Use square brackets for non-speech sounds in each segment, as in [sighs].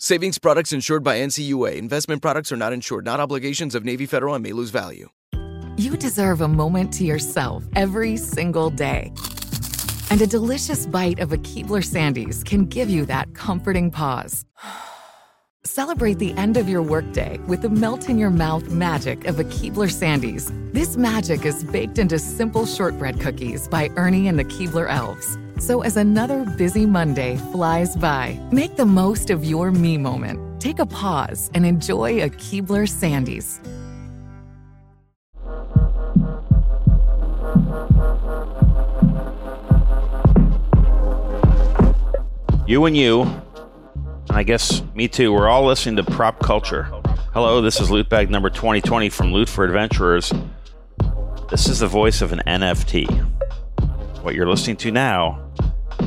Savings products insured by NCUA. Investment products are not insured, not obligations of Navy Federal and may lose value. You deserve a moment to yourself every single day. And a delicious bite of a Keebler Sandies can give you that comforting pause. [sighs] Celebrate the end of your workday with the melt in your mouth magic of a Keebler Sandies. This magic is baked into simple shortbread cookies by Ernie and the Keebler Elves. So as another busy Monday flies by, make the most of your me moment. Take a pause and enjoy a Keebler Sandies. You and you, and I guess me too, we're all listening to Prop Culture. Hello, this is Loot Bag number 2020 from Loot for Adventurers. This is the voice of an NFT. What you're listening to now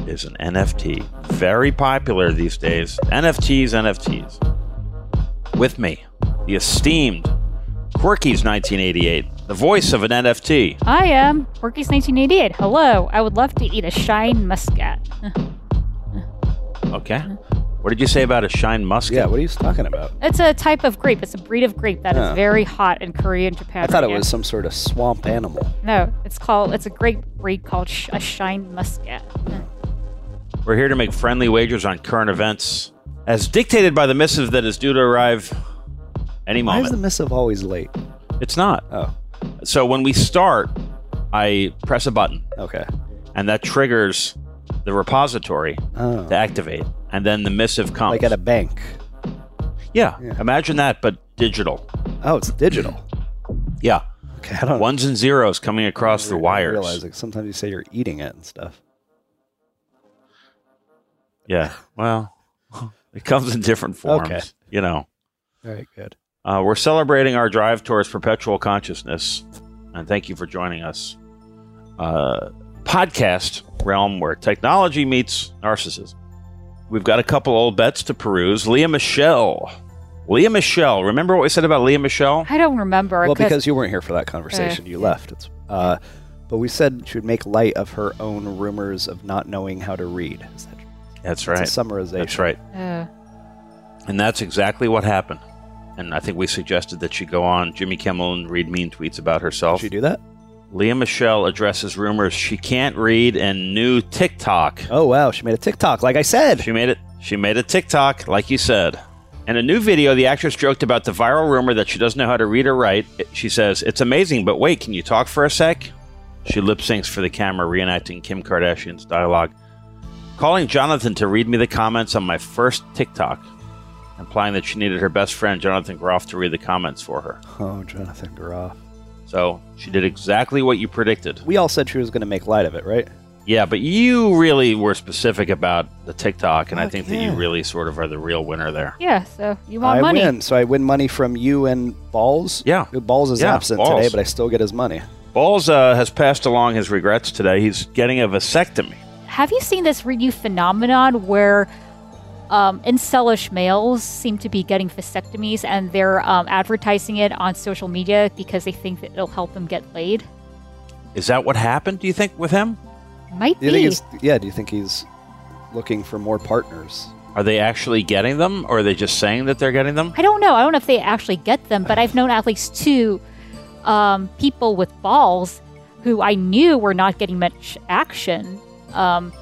is an NFT. Very popular these days. NFTs, NFTs. With me, the esteemed Quirky's 1988, the voice of an NFT. I am Quirky's 1988. Hello. I would love to eat a shine muscat. [laughs] Okay. What did you say about a shine muscat? Yeah, what are you talking about? It's a type of grape. It's a breed of grape that is Huh. very hot in Korea and Japan. I thought right it now. was some sort of swamp animal. No, it's called. It's a grape breed called sh- a shine muscat. We're here to make friendly wagers on current events, as dictated by the missive that is due to arrive any moment. Why is the missive always late? It's not. Oh, So when we start, I press a button, okay. and that triggers the repository Oh. to activate, and then the missive comes. Like at a bank. yeah, Yeah. imagine that, but digital. Oh, it's digital. Yeah, Okay, I don't ones and zeros coming across the wires. realize like, sometimes you say you're eating it and stuff. Yeah, well, [laughs] it comes in different forms. Okay. You know, Very good. uh, we're celebrating our drive towards perpetual consciousness, and thank you for joining us. Uh, podcast realm where technology meets narcissism. We've got a couple old bets to peruse. Lea Michele. Lea Michele. Remember what we said about Lea Michele? I don't remember. Well, because you weren't here for that conversation, Uh. you left. It's uh, but we said she would make light of her own rumors of not knowing how to read. Is that, That's it's right. a summarization. That's right. Uh, And that's exactly what happened. And I think we suggested that she go on Jimmy Kimmel and read mean tweets about herself. Did she do that? Lea Michele addresses rumors she can't read and new TikTok. Oh wow, she made a TikTok, like I said. She made it. She made a TikTok, like you said. In a new video, the actress joked about the viral rumor that she doesn't know how to read or write. She says, "It's amazing, but wait, can you talk for a sec?" She lip syncs for the camera, reenacting Kim Kardashian's dialogue, calling Jonathan to read me the comments on my first TikTok, implying that she needed her best friend Jonathan Groff to read the comments for her. Oh, Jonathan Groff. So she did exactly what you predicted. We all said she was going to make light of it, right? Yeah, but you really were specific about the TikTok, and I Heck think that you really sort of are the real winner there. yeah. So you want I money? win, so I win money from you and Balls. Yeah. Balls is Yeah, absent Balls. today, but I still get his money. Balls uh, has passed along his regrets today. He's getting a vasectomy. Have you seen this new phenomenon where um, incelish males seem to be getting vasectomies and they're um, advertising it on social media because they think that it'll help them get laid? Is that what happened, do you think, with him? Might Do you be. think he's yeah? Do you think he's looking for more partners? Are they actually getting them, or are they just saying that they're getting them? I don't know. I don't know if they actually get them, but I've known at least two um, people with balls who I knew were not getting much action, um,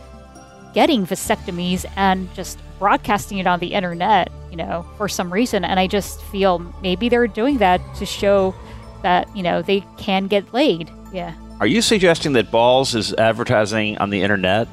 getting vasectomies and just broadcasting it on the internet, you know, for some reason. And I just feel maybe they're doing that to show that, you know, they can get laid. Yeah. Are you suggesting that Balls is advertising on the internet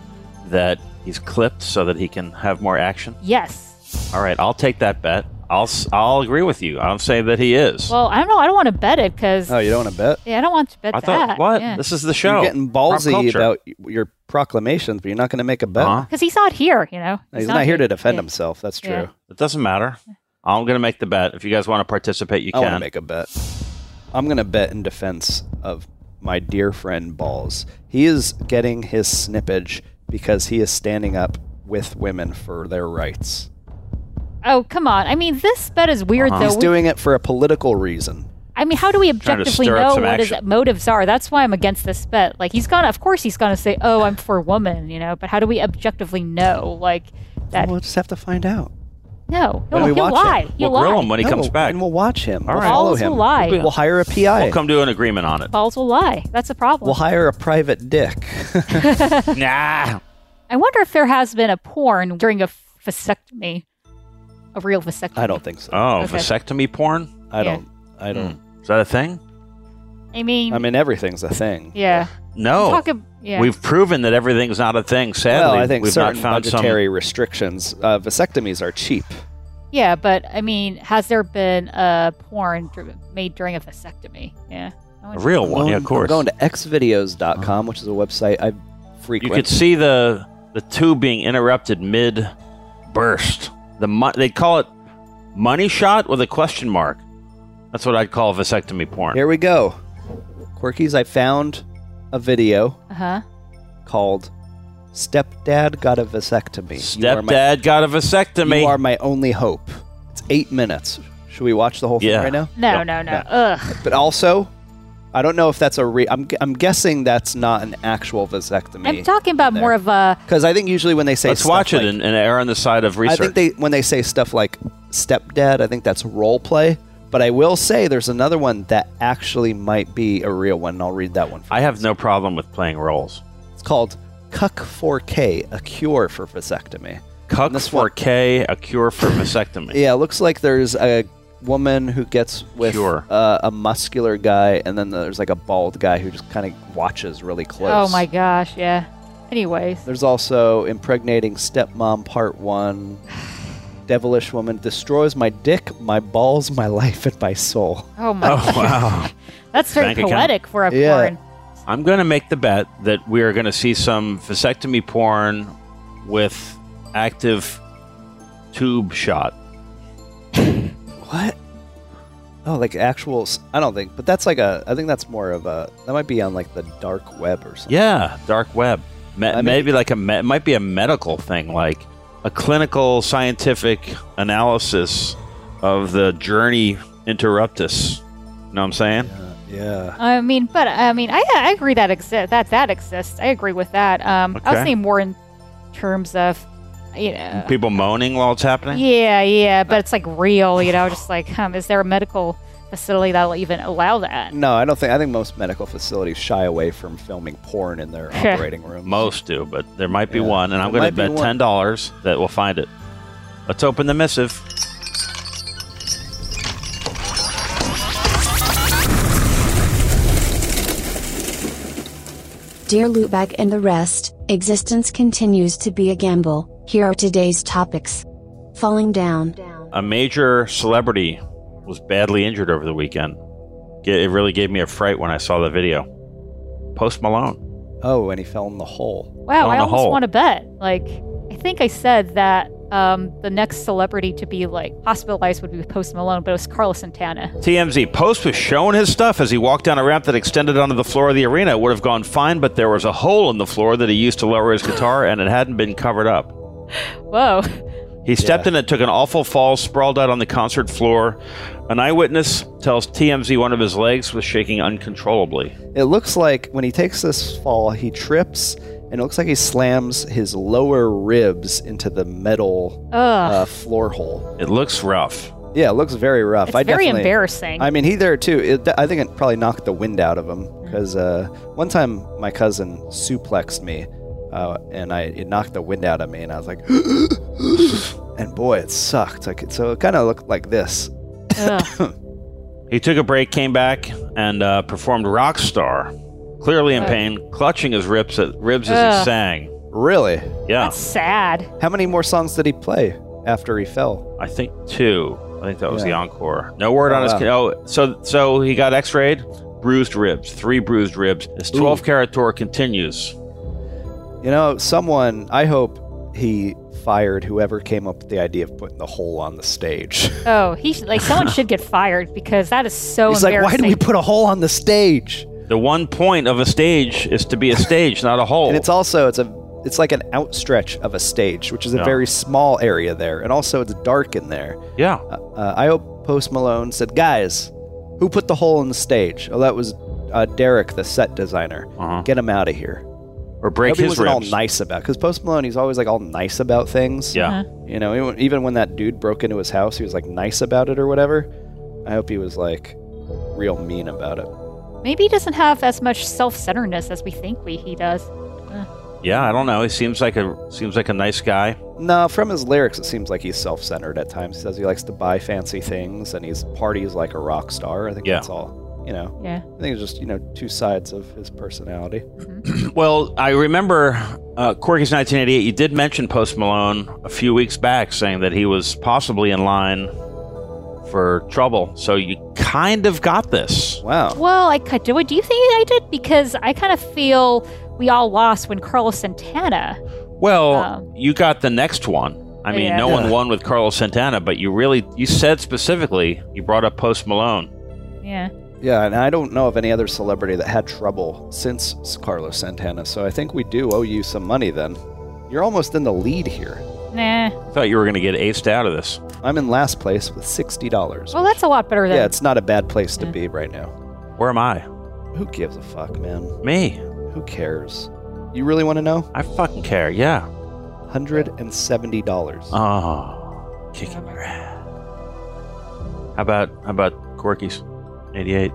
that he's clipped so that he can have more action? Yes. All right, I'll take that bet. I'll s- I'll agree with you. I'll say that he is. Well, I don't know. I don't want to bet it because Oh, you don't want to bet? yeah, I don't want to bet that. I that. thought what? Yeah. This is the show. You're getting ballsy about your proclamations, but you're not going to make a bet. Uh-huh. Because he's not here, you know. No, He's, not, here to defend Yeah. himself. That's true. Yeah. It doesn't matter. I'm going to make the bet. If you guys want to participate, you can I want to can. make a bet. I'm going to bet in defense of my dear friend Balls. He is getting his snippage because he is standing up with women for their rights. Oh, come on. I mean, this bet is weird, Uh-huh. though. He's We- doing it for a political reason. I mean, how do we to objectively stir up know some what his action. motives are? That's why I'm against this bet. Like, he's gonna, of course, he's gonna say, "Oh, I'm for woman," you know. But how do we objectively know, like, that? We'll just have to find out. no, when he'll, we he'll watch lie. him. He'll We'll grill him when he No, comes back. And we'll watch him. All we'll right. follow Balls him. will lie. We'll hire a PI. We'll come to an agreement on it. Balls will lie. That's a problem. We'll hire a private dick. [laughs] nah. I wonder if there has been a porn during a vasectomy, a real vasectomy. I don't think so. Oh, Okay. vasectomy porn? I Yeah. don't. I don't. Is that a thing? I mean, I mean, everything's a thing. yeah. No. Talk ab- yeah. We've proven that everything's not a thing. Sadly, well, I think we've not certain found some. budgetary restrictions. Uh, vasectomies are cheap. Yeah, but I mean, has there been a porn dr- made during a vasectomy? Yeah. I A wonder- real I'm one, yeah, of course. I'm going to xvideos.com, which is a website I frequent. you could see the the tube being interrupted mid burst. The mo- they call it money shot with a question mark. That's what I'd call vasectomy porn. Here we go. Quirkies, I found a video Uh-huh. called Stepdad Got a Vasectomy. You are my- Stepdad got a vasectomy. You are my only hope. It's eight minutes. Should we watch the whole thing Yeah. right now? No, Yep. no, no. No. Ugh. But also, I don't know if that's a re. I'm, I'm guessing that's not an actual vasectomy. I'm talking about there. more of a Because I think usually when they say Let's stuff watch it like- and, and err on the side of I think they when they say stuff like stepdad, I think that's role play. But I will say there's another one that actually might be a real one. and I'll read that one. For I you. have no problem with playing roles. It's called Cuck 4K, a cure for vasectomy. Cuck This one- 4K, a cure for vasectomy. Yeah, it looks like there's a woman who gets with Cure. uh, a muscular guy, and then there's like a bald guy who just kind of watches really close. Oh my gosh, yeah. Anyways. There's also impregnating stepmom part one. [sighs] Devilish woman destroys my dick, my balls, my life, and my soul. Oh my Oh, wow. [laughs] That's very Bank account. poetic for a Yeah. porn. I'm going to make the bet that we are going to see some vasectomy porn with active tube shot. [laughs] What? Oh, like actual? I don't think, but that's like a. I think that's more of a. That might be on like the dark web or something. Yeah, dark web. Me- I mean- maybe like a me- it might be a medical thing, like a clinical scientific analysis of the journey interruptus. You know what I'm saying? Yeah. I mean, but I mean, I, I agree that exists. That that exists. I agree with that. Um, I was Okay. thinking more in terms of, you know, People moaning while it's happening. yeah, yeah, but it's like real. You know, just like, um, is there a medical facility that'll even allow that? No, I don't think. I think most medical facilities shy away from filming porn in their [laughs] operating rooms. Most do, but there might be Yeah. one, and I'm going to might be bet ten dollars that we'll find it. Let's open the missive. Dear Lootbag and the rest, existence continues to be a gamble. Here are today's topics. Falling down. A major celebrity was badly injured over the weekend. It really gave me a fright when I saw the video. Post Malone. Oh, and he fell in the hole. Wow, I almost hole. want to bet. Like, I think I said that um, the next celebrity to be like hospitalized would be Post Malone, but it was Carlos Santana. TMZ Post was showing his stuff as he walked down a ramp that extended onto the floor of the arena. It would have gone fine, but there was a hole in the floor that he used to lower his guitar, and it hadn't been covered up. [laughs] Whoa. He stepped in and took an awful fall, sprawled out on the concert floor. An eyewitness tells TMZ one of his legs was shaking uncontrollably. It looks like when he takes this fall, he trips, and it looks like he slams his lower ribs into the metal uh, floor hole. It looks rough. Yeah, it looks very rough. it's I very embarrassing. I mean, he there too. It, I think it probably knocked the wind out of him because uh, one time my cousin suplexed me uh, and I it knocked the wind out of me, and I was like, [gasps] and boy, it sucked. Like so, it kind of looked like this. Ugh. [laughs] He took a break, came back, and uh, performed Rockstar, clearly in pain, clutching his ribs, ribs as he Ugh. sang. Really? Yeah, That's sad. How many more songs did he play after he fell? I think two. I think that was the encore. No word Oh, on his. wow. Oh, so so he got X-rayed, bruised ribs, three bruised ribs. His 12 carat tour continues. You know, someone. I hope he fired whoever came up with the idea of putting the hole on the stage. [laughs] Oh, he should, like someone should get fired because that is so He's like, why do we put a hole on the stage? The one point of a stage is to be a stage, not a hole. And it's also it's a it's like an outstretch of a stage, which is a Yeah. very small area there, and also it's dark in there. yeah. Uh, uh, I hope Post Malone said, "Guys, who put the hole in the stage? Oh, that was uh, Derek, the set designer. Uh-huh. Get him out of here." Or break Hope he his wasn't all nice about because Post Malone, he's always like all nice about things. Yeah. Uh-huh. You know, even, even when that dude broke into his house, he was like nice about it or whatever. I hope he was like real mean about it. Maybe he doesn't have as much self-centeredness as we think we, he does. Yeah, I don't know. He seems like a seems like a nice guy. No, from his lyrics, it seems like he's self-centered at times. He says he likes to buy fancy things and he's parties like a rock star. I think Yeah. that's all. You know, Yeah. I think it's just you know two sides of his personality. Well, I remember uh, Quirky's 1988. You did mention Post Malone a few weeks back, saying that he was possibly in line for trouble. So you kind of got this. Wow. Well, I could do it. Do you think I did? Because I kind of feel we all lost when Carlos Santana. Well, Um, you got the next one. I mean, Yeah. no one won with Carlos Santana, but you really you said specifically you brought up Post Malone. Yeah. Yeah, and I don't know of any other celebrity that had trouble since Carlos Santana. So I think we do owe you some money. Then you're almost in the lead here. Nah. I thought you were going to get aced out of this. I'm in last place with sixty dollars. Well, that's a lot better than. yeah, it's not a bad place to be right now. Where am I? Who gives a fuck, man? Me. Who cares? You really want to know? I fucking care. Yeah. Hundred and seventy dollars. Oh, kicking your ass. How about how about Quirky's? 88.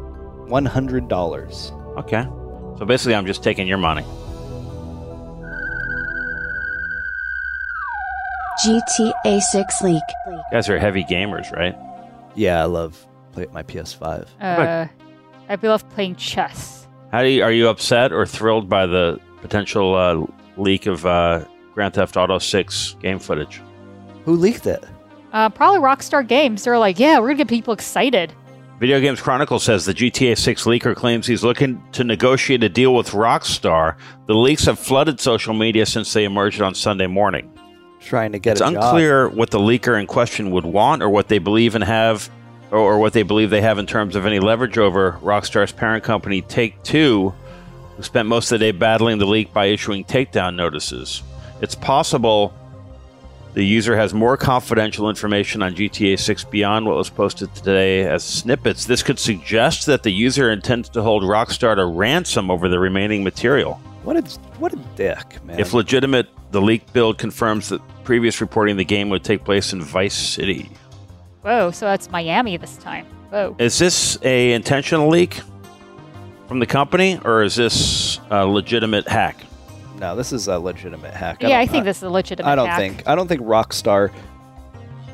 One hundred dollars. Okay. So basically, I'm just taking your money. GTA 6 leak. You guys are heavy gamers, right? Yeah, I love play my PS5. Uh, I love playing chess. How do you, are you upset or thrilled by the potential uh, leak of uh, Grand Theft Auto 6 game footage? Who leaked it? Uh, probably Rockstar Games. They're like, yeah, we're gonna get people excited. Video Games Chronicle says the GTA 6 leaker claims he's looking to negotiate a deal with Rockstar. The leaks have flooded social media since they emerged on Sunday morning. Trying to get It's a job. unclear what the leaker in question would want or what they believe and have or, or what they believe they have in terms of any leverage over Rockstar's parent company Take Two, who spent most of the day battling the leak by issuing takedown notices. It's possible the user has more confidential information on GTA 6 beyond what was posted today as snippets. This could suggest that the user intends to hold Rockstar to ransom over the remaining material. What a what a dick, man. If legitimate, the leaked build confirms that previous reporting the game would take place in Vice City. Whoa, so that's Miami this time. Whoa. Is this a intentional leak from the company, or is this a legitimate hack? No, this is a legitimate hack. yeah, I don't- think this is a legitimate I don't hack. think I don't think Rockstar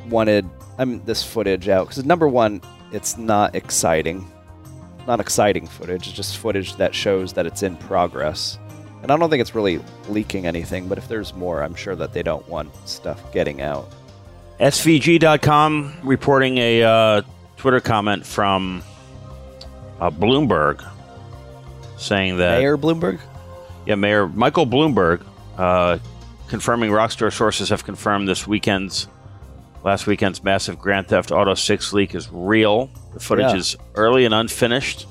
wanted I mean this footage out because number one, it's not exciting, not exciting footage. It's just footage that shows that it's in progress, and I don't think it's really leaking anything. But if there's more, I'm sure that they don't want stuff getting out. SVG.com reporting a uh, Twitter comment from uh, Bloomberg saying that Mayor Bloomberg. Yeah, Mayor Michael Bloomberg uh, confirming Rockstar sources have confirmed this weekend's last weekend's massive Grand Theft Auto 6 leak is real. The footage Yeah. is early and unfinished.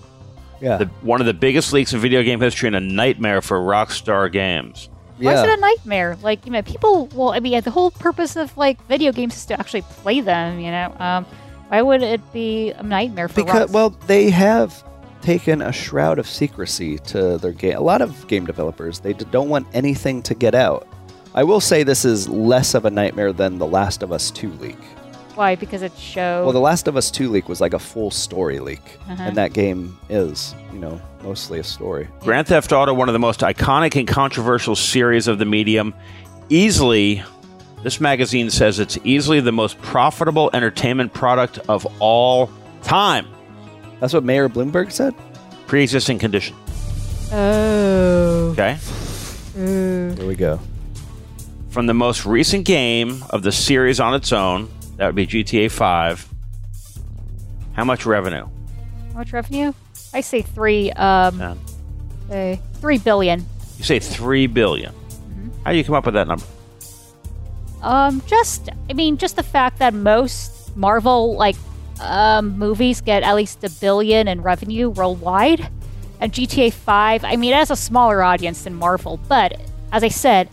Yeah, The, one of the biggest leaks in video game history and a nightmare for Rockstar Games. Why is it a nightmare? Like, you know, people. Well, I mean, the whole purpose of like video games is to actually play them. You know, um, why would it be a nightmare for because Rockstar? well they have taken a shroud of secrecy to their game a lot of game developers they don't want anything to get out i will say this is less of a nightmare than the last of us 2 leak Why? Because it showed. Well, The Last of Us 2 leak was like a full story leak. Uh-huh. And that game is, you know, mostly a story. Grand Theft Auto, one of the most iconic and controversial series of the medium, easily, this magazine says it's easily the most profitable entertainment product of all time. That's what Mayor Bloomberg said? Pre existing condition. oh. Okay. There we go. From the most recent game of the series on its own, that would be GTA 5. How much revenue? How much revenue? I say three. Um, Uh, say three billion. you say 3 billion. How do you come up with that number? Um, just I mean, just the fact that most Marvel like um, movies get at least a billion in revenue worldwide, and GTA Five. I mean, it has a smaller audience than Marvel, but as I said,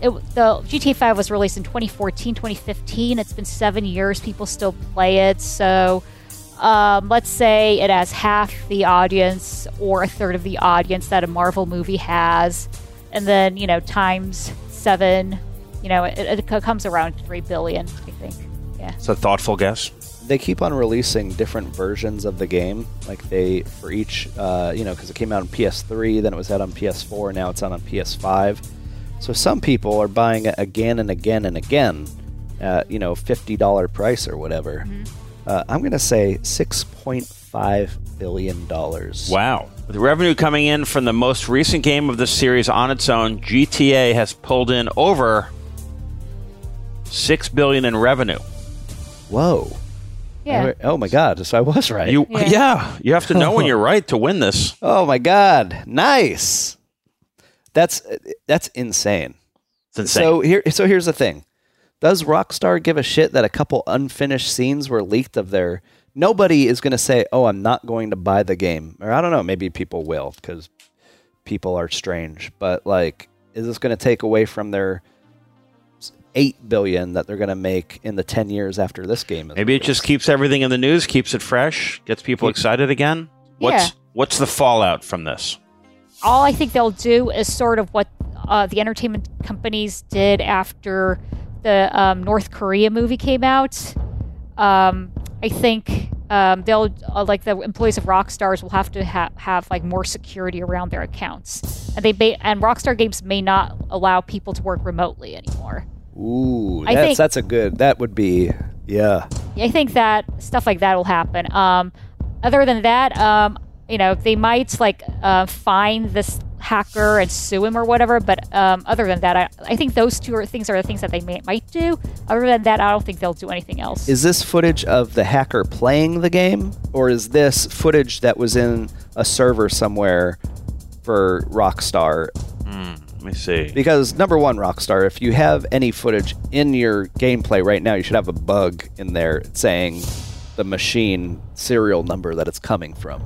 it, the GTA Five was released in 2014, 2015. It's been seven years. People still play it, so. Um, let's say it has half the audience or a third of the audience that a Marvel movie has, and then you know times seven, you know it, it comes around three billion, I think. Yeah. It's a thoughtful guess. They keep on releasing different versions of the game. Like they, for each, uh, you know, because it came out on PS3, then it was out on PS4, now it's out on PS5. So some people are buying it again and again and again at, you know, $50 price or whatever. Uh, I'm going to say $6.5 billion. Wow. With the revenue coming in from the most recent game of the series on its own, GTA has pulled in over 6 billion in revenue. Whoa. Yeah. Oh my God. So I was right. You Yeah. yeah, you have to know when you're [laughs] right to win this. oh my God. Nice. That's that's insane. It's insane. So here, so here's the thing: Does Rockstar give a shit that a couple unfinished scenes were leaked of their? Nobody is going to say, "Oh, I'm not going to buy the game," or I don't know. Maybe people will because people are strange. But like, is this going to take away from their eight billion that they're going to make in the ten years after this game? Is Maybe it just keeps everything in the news, keeps it fresh, gets people excited again. What's Yeah. what's the fallout from this? all I think they'll do is sort of what uh, the entertainment companies did after the um, North Korea movie came out. Um, I think um, they'll uh, like the employees of Rockstars will have to ha- have like more security around their accounts, and they may and Rockstar Games may not allow people to work remotely anymore. Ooh, I that's think- that's a good. That would be yeah. I think that stuff like that will happen. Um, other than that, um, you know, they might like uh, find this hacker and sue him or whatever. But um, other than that, I, I think those two are, things are the things that they may, might do. Other than that, I don't think they'll do anything else. Is this footage of the hacker playing the game, or is this footage that was in a server somewhere for Rockstar? Let me see. Because number one, Rockstar, if you have any footage in your gameplay right now, you should have a bug in there saying the machine serial number that it's coming from.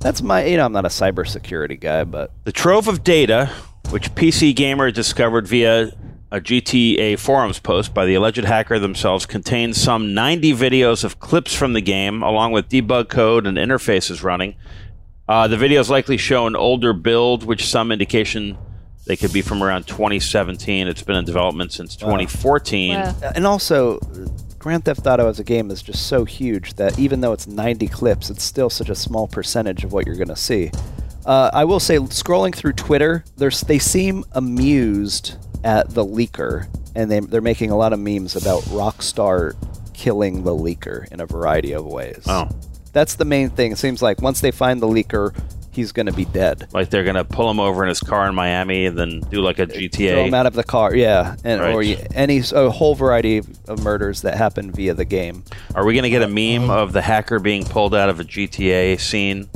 That's my, you know, I'm not a cybersecurity guy, but The trove of data, which PC Gamer discovered via a GTA forums post by the alleged hacker themselves, contains some 90 videos of clips from the game, along with debug code and interfaces running. Uh, the videos likely show an older build, which some indication they could be from around 2017. It's been in development since 2014. Wow. and also Grand Theft Auto as a game is just so huge that even though it's 90 clips, it's still such a small percentage of what you're going to see. Uh, I will say, scrolling through Twitter, there's, they seem amused at the leaker, and they, they're making a lot of memes about Rockstar killing the leaker in a variety of ways. Oh. That's the main thing. It seems like once they find the leaker, he's going to be dead. Like they're going to pull him over in his car in Miami and then do like a Throw GTA. him out of the car, yeah, and or Right. y- any a whole variety of murders that happen via the game. Are we going to get a meme of the hacker being pulled out of a GTA scene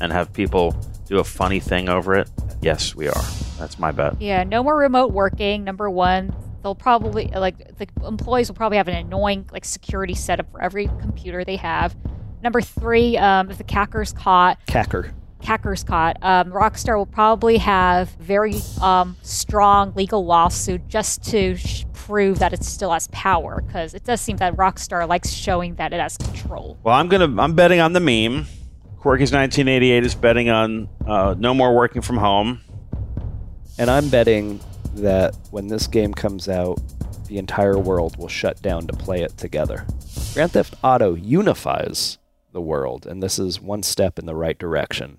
and have people do a funny thing over it? Yes, we are. That's my bet. Yeah, no more remote working. Number one, they'll probably like the employees will probably have an annoying like security setup for every computer they have. Number three, um, if the hacker's caught, Cacker. Hacker's caught, um, Rockstar will probably have very um, strong legal lawsuit just to sh- prove that it still has power, because it does seem that Rockstar likes showing that it has control. Well, I'm gonna. I'm betting on the meme. Quirky's 1988 is betting on uh, no more working from home. And I'm betting that when this game comes out, the entire world will shut down to play it together. Grand Theft Auto unifies the world, and this is one step in the right direction.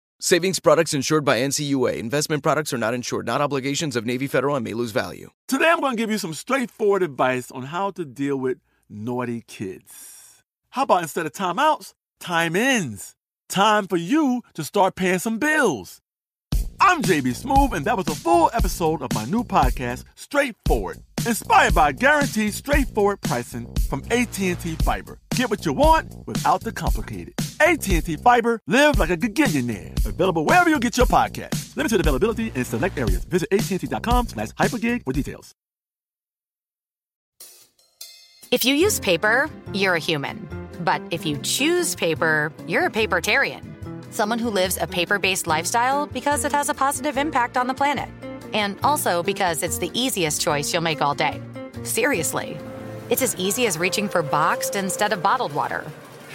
Savings products insured by NCUA. Investment products are not insured, not obligations of Navy Federal and may lose value. Today, I'm going to give you some straightforward advice on how to deal with naughty kids. How about instead of timeouts, time ins? Time for you to start paying some bills. I'm JB Smoove, and that was a full episode of my new podcast, Straightforward, inspired by guaranteed straightforward pricing from AT&T Fiber. Get what you want without the complicated. AT&T Fiber, live like a gigillionaire. Available wherever you get your podcast. Limited availability in select areas. Visit AT&T.com slash hypergig for details. If you use paper, you're a human. But if you choose paper, you're a papertarian. Someone who lives a paper based lifestyle because it has a positive impact on the planet. And also because it's the easiest choice you'll make all day. Seriously. It's as easy as reaching for boxed instead of bottled water.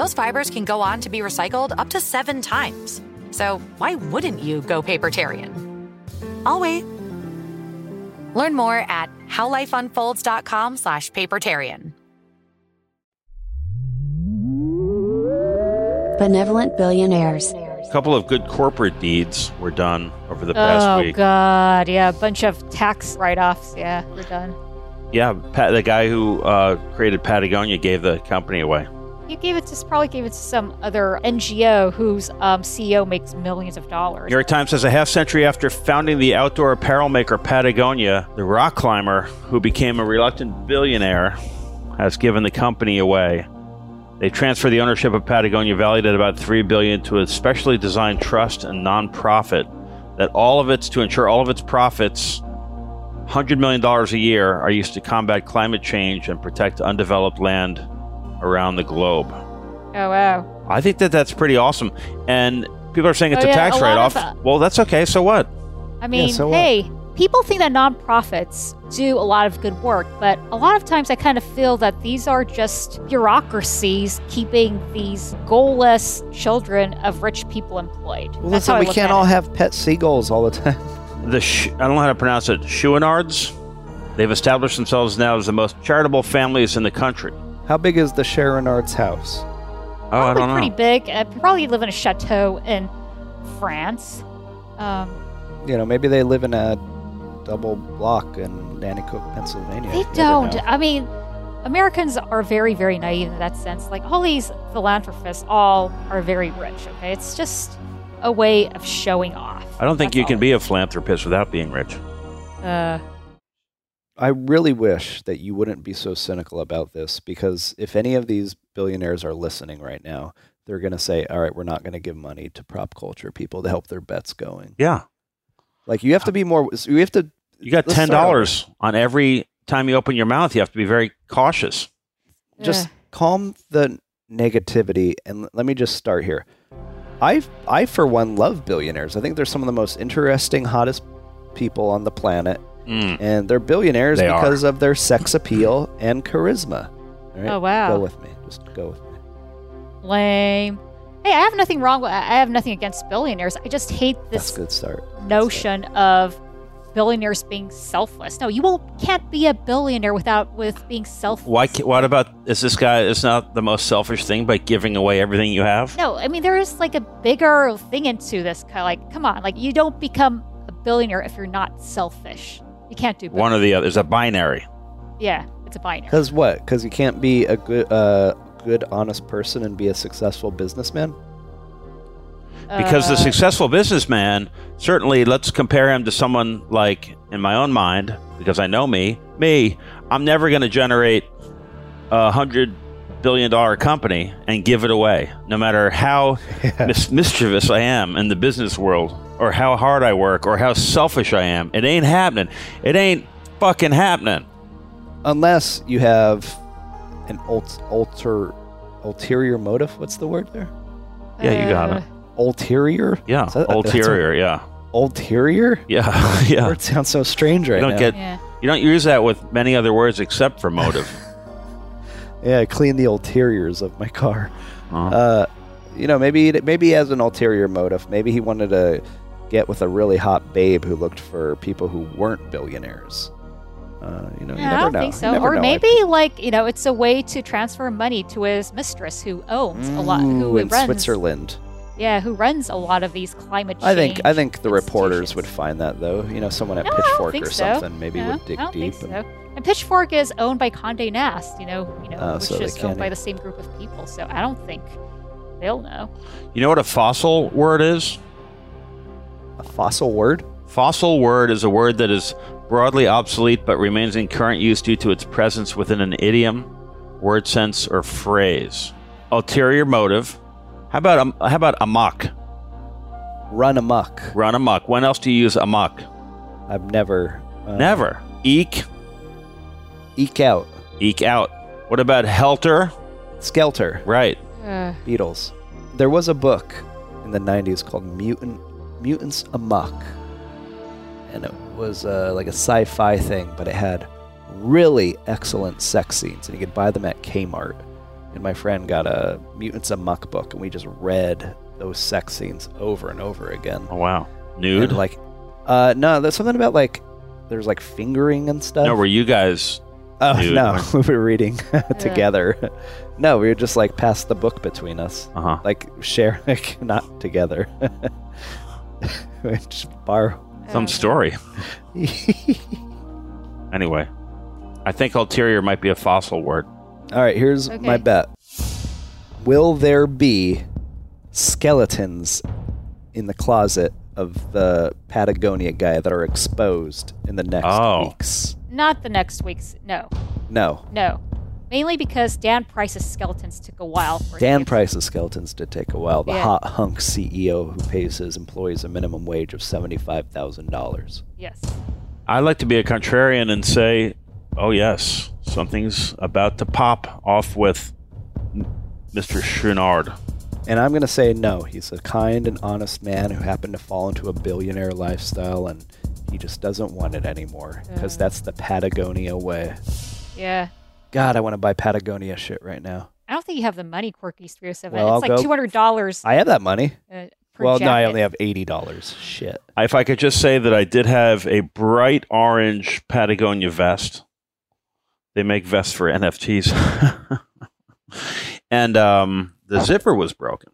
those fibers can go on to be recycled up to seven times. So why wouldn't you go papertarian? I'll wait. Learn more at howlifeunfolds.com slash papertarian. Benevolent billionaires. A couple of good corporate deeds were done over the past oh week. god, yeah, a bunch of tax write-offs. Yeah, we're done. Yeah, Pat, the guy who uh, created Patagonia gave the company away. He gave it to probably gave it to some other NGO whose um, CEO makes millions of dollars. New York Times says a half century after founding the outdoor apparel maker Patagonia, the rock climber who became a reluctant billionaire has given the company away. They transferred the ownership of Patagonia, valued at about three billion, to a specially designed trust and nonprofit that all of its to ensure all of its profits, hundred million dollars a year, are used to combat climate change and protect undeveloped land around the globe. Oh wow. I think that that's pretty awesome. And people are saying it's Oh, a yeah, tax a lot write of, off. well, that's okay. So what? I mean, so what? hey, people think that nonprofits do a lot of good work, but a lot of times I kind of feel that these are just bureaucracies keeping these goalless children of rich people employed. Well, That's listen, how we can't all it. have pet seagulls all the time. [laughs] The sh- I don't know how to pronounce it. Chouinards. They've established themselves now as the most charitable families in the country. How big is the Sharonard's house? Oh, I probably don't know. pretty big. Uh, probably live in a chateau in France. Um, You know, maybe they live in a double block in Nanticoke, Pennsylvania. They don't. I mean, Americans are very, very naive in that sense. Like all these philanthropists, all are very rich. Okay, it's just a way of showing off. I don't think That's you can be a philanthropist without being rich. Uh, I really wish that you wouldn't be so cynical about this because if any of these billionaires are listening right now, they're going to say, all right, we're not going to give money to prop culture people to help their bets going. Yeah, Like you have to be more, you have to, you got Let's ten start dollars on every time you open your mouth. You have to be very cautious. just Yeah. calm the negativity and let me just start here. I I for one love billionaires. I think they're some of the most interesting, hottest people on the planet, Mm. and they're billionaires They are. because of their sex appeal and charisma. All right? Oh, wow. Go with me. Just go with me. lame. Hey, I have nothing wrong with. I have nothing against billionaires. I just hate this a good start. notion of billionaires being selfless. No, you won't can't be a billionaire without with being selfless. Why? ca- What about is this guy? Is not the most selfish thing by giving away everything you have? No, I mean there is like a bigger thing into this. Like, come on, like you don't become a billionaire if you're not selfish. You can't do both. One or the other. There's a binary. Yeah, it's a binary. Because what? Because you can't be a good, uh, good, honest person and be a successful businessman. Because the Uh, successful businessman, certainly, let's compare him to someone like, in my own mind, because I know me, me, I'm never going to generate a hundred billion dollar company and give it away, no matter how [laughs] mis- mischievous I am in the business world, or how hard I work, or how selfish I am. It ain't happening. It ain't fucking happening. Unless you have an ult- alter ulterior motive. What's the word there? Yeah, you got uh, it. Ulterior. Yeah, that- that's a- ulterior. Yeah, ulterior. yeah, [laughs] yeah. Word sounds so strange right You don't now. get. Yeah. You don't use that with many other words except for motive. [laughs] Yeah, clean the ulteriors of my [laughs] car. Uh-huh. Uh, you know, maybe maybe he has an ulterior motive. Maybe he wanted to get with a really hot babe who looked for people who weren't billionaires. Uh, you know, you Yeah, never I don't know. think so. Or know. maybe like you know, it's a way to transfer money to his mistress who owns a lot, who in runs. Switzerland. Yeah, who runs a lot of these climate change. I think I think the reporters would find that though. You know, someone at No, Pitchfork think or so. something maybe No, would dig I don't deep. Think and- so. And Pitchfork is owned by Condé Nast, you know, you know, Oh, which so is owned by the same group of people. So I don't think they'll know. You know what a fossil word is? a fossil word. Fossil word is a word that is broadly obsolete but remains in current use due to its presence within an idiom, word sense, or phrase. Ulterior motive. How about um, how about amok? Run amok. Run amok. When else do you use amok? I've never. Uh, Never. Eek. Eek out. Eek out. What about helter? Skelter. Right. Uh, Beatles. There was a book in the 90s called Mutant Mutants Amok. And it was uh, like a sci fi thing, but it had really excellent sex scenes. And you could buy them at Kmart. And my friend got a Mutants Amok book, and we just read those sex scenes over and over again. Oh wow. Nude. And like, uh, no, there's something about like, there's like fingering and stuff. no, were you guys? Oh [laughs] Dude. no, [laughs] we were reading [laughs] together. no, we were just like pass the book between us, Uh huh. like share, like not together. We just borrow. Some story. Anyway, I think ulterior might be a fossil word. All right, here's my bet. Will there be skeletons in the closet of the Patagonia guy that are exposed in the next Oh. weeks? not the next week's. No, No. no. Mainly because Dan Price's skeletons took a while. For Dan get- Price's skeletons did take a while. The Yeah. hot hunk CEO who pays his employees a minimum wage of seventy-five thousand dollars. Yes. I like to be a contrarian and say, oh, yes, something's about to pop off with Mr. Chouinard. And I'm going to say no. He's a kind and honest man who happened to fall into a billionaire lifestyle and he just doesn't want it anymore because that's the Patagonia way. Yeah. God, I want to buy Patagonia shit right now. I don't think you have the money, Quirky 307. Well, I'll it's like go- two hundred dollars I have that money. uh, per Well, no, I jacket. only have $80. Shit. If I could just say that I did have a bright orange Patagonia vest. They make vests for NFTs. [laughs] and um, the zipper was broken.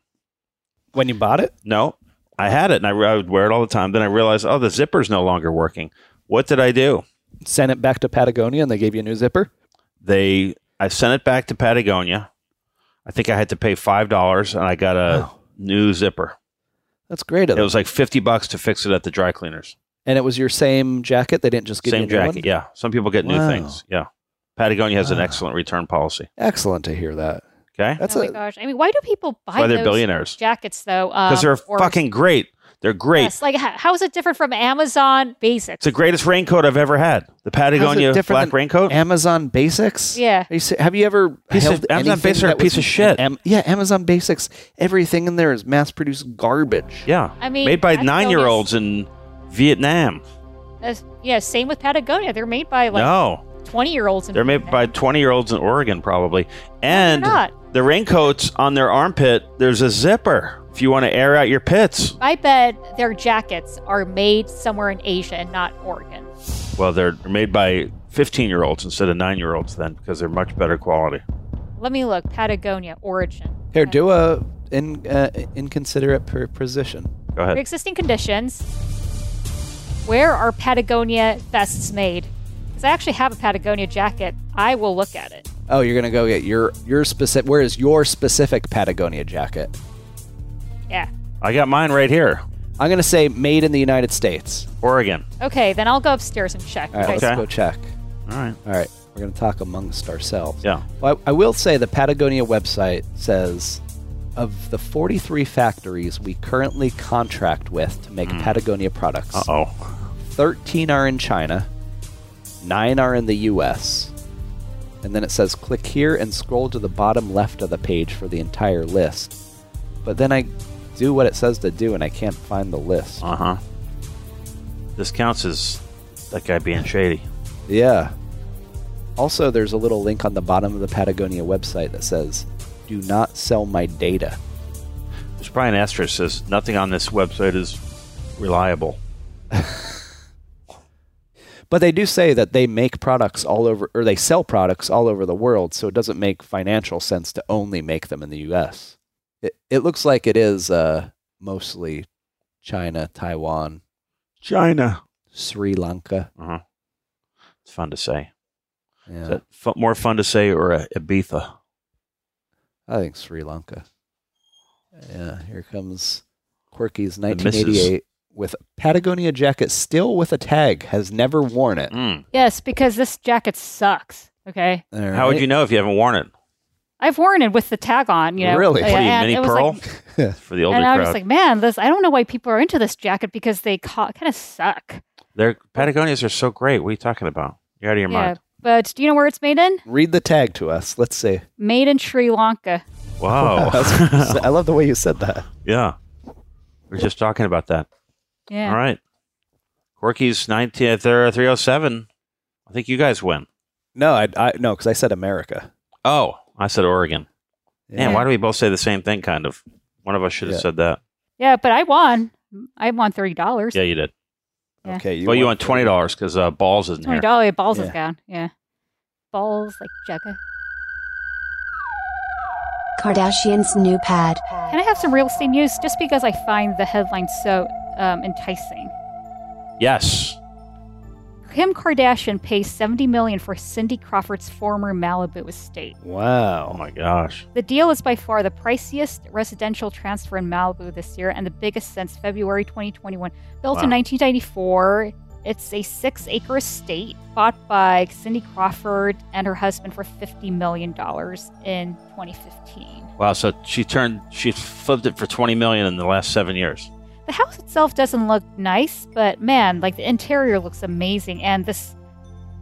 When you bought it? No, I had it and I, I would wear it all the time. Then I realized, oh, the zipper's no longer working. What did I do? Sent it back to Patagonia and they gave you a new zipper? They, I sent it back to Patagonia. I think I had to pay five dollars, and I got a Wow. new zipper. That's great It was like fifty bucks to fix it at the dry cleaners. and it was your same jacket? They didn't just give Same you a new jacket, one? yeah. Some people get new Wow. things, yeah. Patagonia has an excellent return policy. Excellent to hear that. Okay, That's oh my a, gosh! I mean, why do people buy that's why they're those billionaires jackets though? because Um, they're or- fucking great. They're great. Yes, like how, how is it different from Amazon Basics? It's the greatest raincoat I've ever had. The Patagonia different black raincoat. Amazon Basics? Yeah. Are you have you ever Piece of- Amazon Basics are a that was piece of shit. Am- yeah, Amazon Basics. Everything in there is mass-produced garbage. yeah, I mean, made by Patagonia's- nine-year-olds in Vietnam. Uh, yeah, same with Patagonia. They're made by like no, twenty-year-olds. they're made by twenty-year-olds in Oregon, probably. And not. the raincoats on their armpit, there's a zipper if you want to air out your pits. I bet their jackets are made somewhere in Asia and not Oregon. Well, they're made by 15 year olds instead of nine year olds then because they're much better quality. Let me look. Patagonia origin. Here, do a in uh, inconsiderate per position. Go ahead. Pre-existing conditions. Where are Patagonia vests made? Because I actually have a Patagonia jacket. I will look at it. Oh, you're gonna go get your your specific. Where is your specific Patagonia jacket? Yeah. I got mine right here. I'm gonna say made in the United States. Oregon. Okay, then I'll go upstairs and check. All right, Okay. let's go check. All right. All right, we're gonna talk amongst ourselves. Yeah. Well, I, I will say the Patagonia website says of the 43 factories we currently contract with to make Patagonia products, Uh oh. 13 are in China, 9 are in the US. And then it says click here and scroll to the bottom left of the page for the entire list. But then I do what it says to do and I can't find the list. Uh huh. This counts as that guy being shady. Yeah. Also, there's a little link on the bottom of the Patagonia website that says, do not sell my data. There's probably an asterisk that says nothing on this website is reliable. [laughs] But they do say that they make products all over, or they sell products all over the world, so it doesn't make financial sense to only make them in the U.S. It, it looks like it is uh, mostly China, Taiwan, China. Sri Lanka. Uh huh. It's fun to say. Is Yeah, fu- more fun to say or uh, Ibiza? I think Sri Lanka. Yeah, here comes Quirky's 1988 with Patagonia jacket still with a tag, has never worn it. Mm. Yes, because this jacket sucks. Okay, All How would right. you know if you haven't worn it? I've worn it with the tag on. You know, Really? What are you, and mini it was pearl? Like, [laughs] For the older and I crowd. was like, man, this. I don't know why people are into this jacket because they ca- kind of suck. Their Patagonias are so great. What are you talking about? You're out of your Yeah, mind. but do you know where it's made in? Read the tag to us. Let's see. Made in Sri Lanka. Wow. [laughs] I [laughs] love the way you said that. yeah. We are just talking about that. Yeah. All right. Quirky's 19th, uh, 307. I think you guys win. No, I, I no, because I said America. Oh, I said Oregon. Man, why do we both say the same thing, kind of? One of us should have Yeah. said that. Yeah, but I won. I won thirty dollars. Yeah, you did. Yeah. Okay, well, you won won $20 because uh, Balls isn't Twenty here. dollars. Balls is Yeah. gone. Yeah. Balls like Jekka. Kardashian's new pad. Can I have some real estate news? Just because I find the headline so um, enticing. Yes. Kim Kardashian pays 70 million for Cindy Crawford's former Malibu estate. Wow. Oh, my gosh. The deal is by far the priciest residential transfer in Malibu this year and the biggest since February 2021. Built in 1994, it's a six acre estate bought by Cindy Crawford and her husband for $50 million in 2015. Wow. So she turned, she flipped it for 20 million in the last seven years. The house itself doesn't look nice, but man, like the interior looks amazing. And this,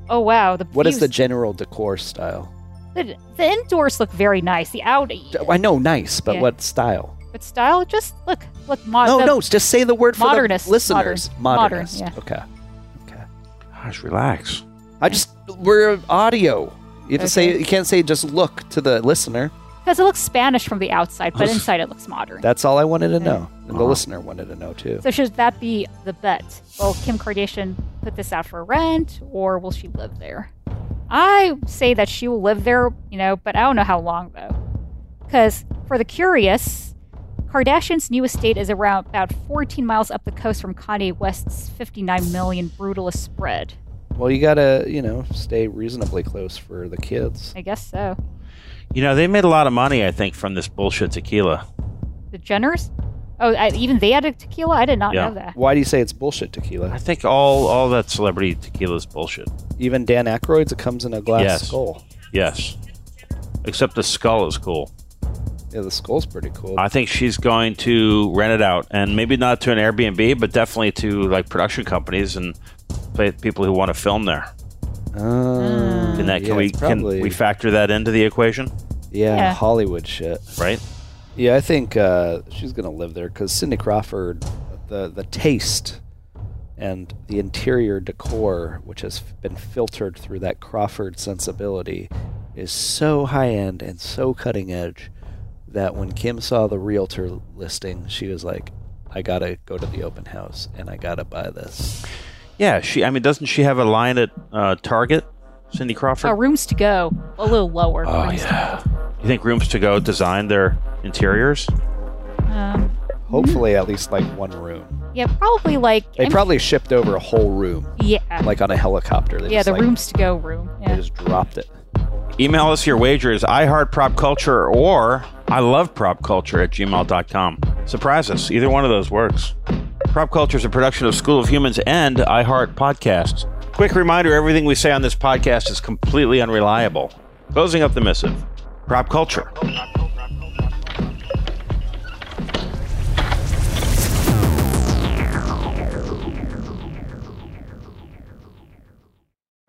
oh wow, the What is the general decor style? the, the indoors look very nice. The out, I know, nice, but Yeah. what style? but style just look look modern. no, the- no, just say the word for the listeners. modern, modern, yeah. Okay. Okay. Gosh, relax. I just we're audio. You have to say you can't say just look to the listener. Because it looks Spanish from the outside, but inside it looks modern. That's all I wanted to know. And the Uh-huh. listener wanted to know too. So should that be the bet? Will Kim Kardashian put this out for rent, or will she live there? I say that she will live there, you know, but I don't know how long though. Because for the curious, Kardashian's new estate is around about 14 miles up the coast from Kanye West's 59 million brutalist spread. Well, you gotta, you know, stay reasonably close for the kids. I guess so. You know, they made a lot of money, I think, from this bullshit tequila. The Jenners? Oh, I, even they had a tequila? I did not Yeah. know that. Why do you say it's bullshit tequila? I think all all that celebrity tequila is bullshit. Even Dan Aykroyd's, it comes in a glass Yes. skull. Yes. Except the skull is cool. Yeah, the skull's pretty cool. I think she's going to rent it out, and maybe not to an Airbnb, but definitely to like production companies and people who want to film there. Uh, Can that yeah, can we probably, can we factor that into the equation? yeah, Yeah. Hollywood shit. Right? Yeah, I think uh, she's gonna live there because Cindy Crawford, the the taste and the interior decor, which has been filtered through that Crawford sensibility, is so high end and so cutting edge that when Kim saw the realtor listing, she was like, "I gotta go to the open house and I gotta buy this." Yeah. She. I mean, doesn't she have a line at uh, Target? Cindy Crawford. Oh, rooms to go. A little lower. Oh, yeah. You think Rooms to Go designed their interiors? Um, Hopefully, at least like one room. yeah, probably like. They I'm- probably shipped over a whole room, Yeah. like on a helicopter. They yeah, just, the like, rooms to go room. They just dropped it. Email us your wagers, I heart prop culture or I love prop culture at gmail.com. Surprise us. Either one of those works. Prop Culture is a production of School of Humans and iHeart Podcasts. Quick reminder everything we say on this podcast is completely unreliable. Closing up the missive. Prop Culture.